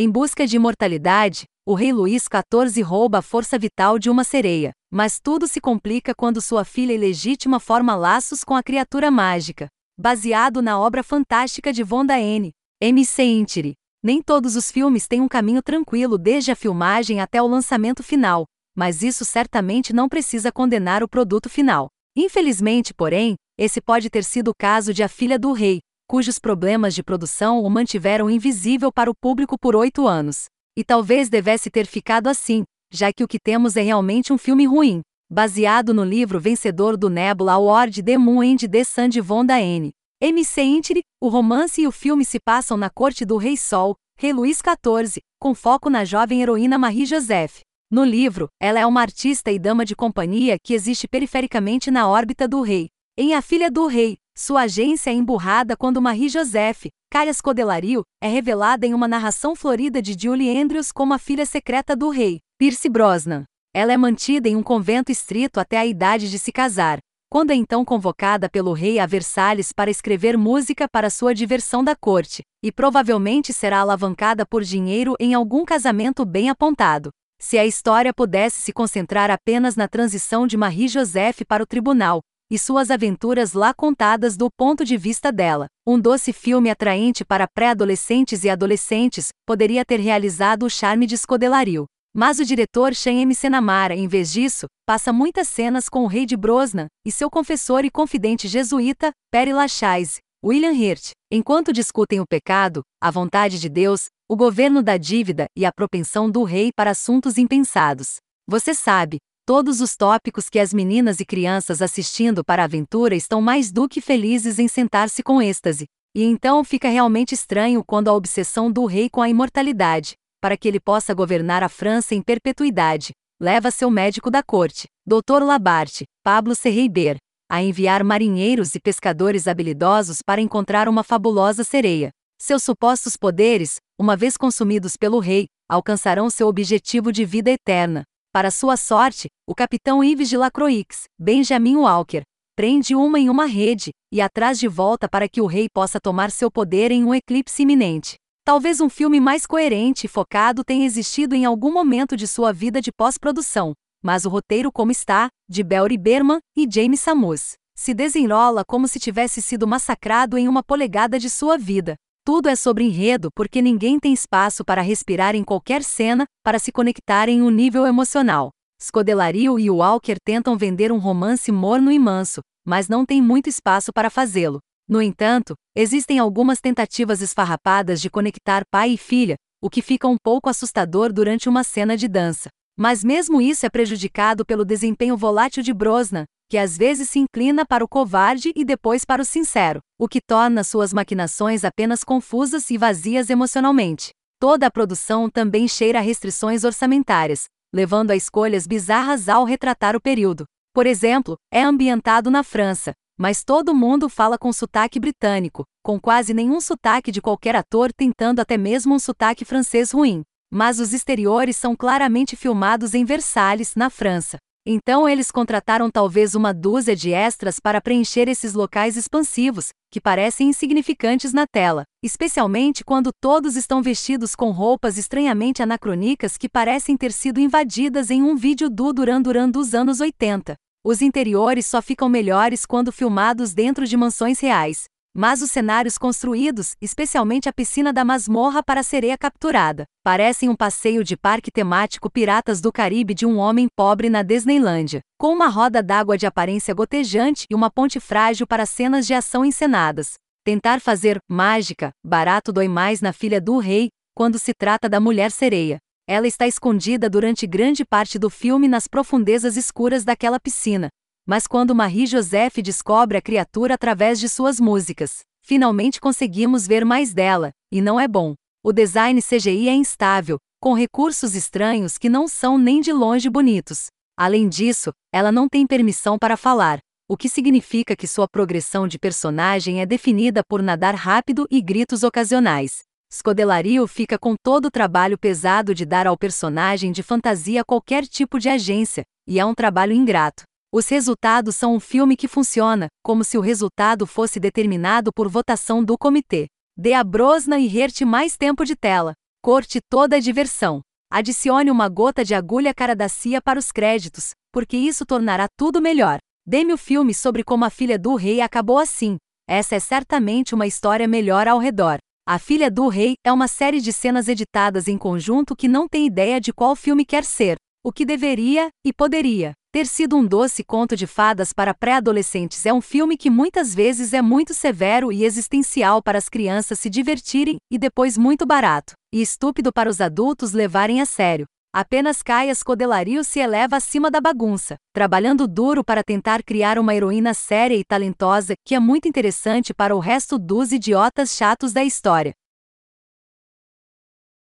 Em busca de imortalidade, o rei Luís XIV rouba a força vital de uma sereia, mas tudo se complica quando sua filha ilegítima forma laços com a criatura mágica. Baseado na obra fantástica de Vonda N. M. Intiri. Nem todos os filmes têm um caminho tranquilo desde a filmagem até o lançamento final, mas isso certamente não precisa condenar o produto final. Infelizmente, porém, esse pode ter sido o caso de A Filha do Rei, cujos problemas de produção o mantiveram invisível para o público por oito anos. E talvez devesse ter ficado assim, já que o que temos é realmente um filme ruim, baseado no livro vencedor do Nebula Award The Moon and the Sun de Von da N. M.C. Intri, o romance e o filme se passam na corte do Rei Sol, Rei Luís XIV, com foco na jovem heroína Marie-Joseph. No livro, ela é uma artista e dama de companhia que existe perifericamente na órbita do rei. Em A Filha do Rei, sua agência é emburrada quando Marie-Joseph, Carias Codelario, é revelada em uma narração florida de Julie Andrews como a filha secreta do rei, Pierce Brosnan. Ela é mantida em um convento estrito até a idade de se casar, quando é então convocada pelo rei a Versalhes para escrever música para sua diversão da corte, e provavelmente será alavancada por dinheiro em algum casamento bem apontado. Se a história pudesse se concentrar apenas na transição de Marie-Joseph para o tribunal, e suas aventuras lá contadas do ponto de vista dela. Um doce filme atraente para pré-adolescentes e adolescentes, poderia ter realizado o charme de Scodelario. Mas o diretor Sean M. Senamara, em vez disso, passa muitas cenas com o rei de Brosnan e seu confessor e confidente jesuíta, Perry Lachaise, William Hirt. Enquanto discutem o pecado, a vontade de Deus, o governo da dívida e a propensão do rei para assuntos impensados. Você sabe, Todos os tópicos que as meninas e crianças assistindo para a aventura estão mais do que felizes em sentar-se com êxtase. E então fica realmente estranho quando a obsessão do rei com a imortalidade, para que ele possa governar a França em perpetuidade, leva seu médico da corte, Dr. Labarte, Pablo Serreiber, a enviar marinheiros e pescadores habilidosos para encontrar uma fabulosa sereia. Seus supostos poderes, uma vez consumidos pelo rei, alcançarão seu objetivo de vida eterna, para sua sorte, o capitão Yves de Lacroix, Benjamin Walker, prende uma em uma rede, e atrás de volta para que o rei possa tomar seu poder em um eclipse iminente. Talvez um filme mais coerente e focado tenha existido em algum momento de sua vida de pós-produção, mas o roteiro como está, de Belry Berman e James Samus, se desenrola como se tivesse sido massacrado em uma polegada de sua vida. Tudo é sobre enredo porque ninguém tem espaço para respirar em qualquer cena, para se conectar em um nível emocional. Scodelario e Walker tentam vender um romance morno e manso, mas não tem muito espaço para fazê-lo. No entanto, existem algumas tentativas esfarrapadas de conectar pai e filha, o que fica um pouco assustador durante uma cena de dança. Mas mesmo isso é prejudicado pelo desempenho volátil de Brosnan, que às vezes se inclina para o covarde e depois para o sincero, o que torna suas maquinações apenas confusas e vazias emocionalmente. Toda a produção também cheira a restrições orçamentárias, levando a escolhas bizarras ao retratar o período. Por exemplo, é ambientado na França, mas todo mundo fala com sotaque britânico, com quase nenhum sotaque de qualquer ator tentando até mesmo um sotaque francês ruim. Mas os exteriores são claramente filmados em Versalhes, na França. Então eles contrataram talvez uma dúzia de extras para preencher esses locais expansivos, que parecem insignificantes na tela, especialmente quando todos estão vestidos com roupas estranhamente anacrônicas que parecem ter sido invadidas em um vídeo do Duran Duran dos anos 80. Os interiores só ficam melhores quando filmados dentro de mansões reais, mas os cenários construídos, especialmente a piscina da masmorra para a sereia capturada, parecem um passeio de parque temático Piratas do Caribe de um homem pobre na Disneylândia, com uma roda d'água de aparência gotejante e uma ponte frágil para cenas de ação encenadas. Tentar fazer mágica, barato dói mais na filha do rei, quando se trata da mulher sereia. Ela está escondida durante grande parte do filme nas profundezas escuras daquela piscina, mas quando Marie-Joseph descobre a criatura através de suas músicas, finalmente conseguimos ver mais dela, e não é bom. O design CGI é instável, com recursos estranhos que não são nem de longe bonitos. Além disso, ela não tem permissão para falar, o que significa que sua progressão de personagem é definida por nadar rápido e gritos ocasionais. Scodelario fica com todo o trabalho pesado de dar ao personagem de fantasia qualquer tipo de agência, e é um trabalho ingrato. Os resultados são um filme que funciona, como se o resultado fosse determinado por votação do comitê. Dê a Brosna e Hert mais tempo de tela. corte toda a diversão. Adicione uma gota de agulha caradacia para os créditos, porque isso tornará tudo melhor. Dê-me o filme sobre como a filha do rei acabou assim. Essa é certamente uma história melhor ao redor. A Filha do Rei é uma série de cenas editadas em conjunto que não tem ideia de qual filme quer ser, o que deveria, e poderia, ter sido um doce conto de fadas para pré-adolescentes é um filme que muitas vezes é muito severo e existencial para as crianças se divertirem e depois muito barato e estúpido para os adultos levarem a sério. Apenas Caia Scodelario se eleva acima da bagunça, trabalhando duro para tentar criar uma heroína séria e talentosa que é muito interessante para o resto dos idiotas chatos da história.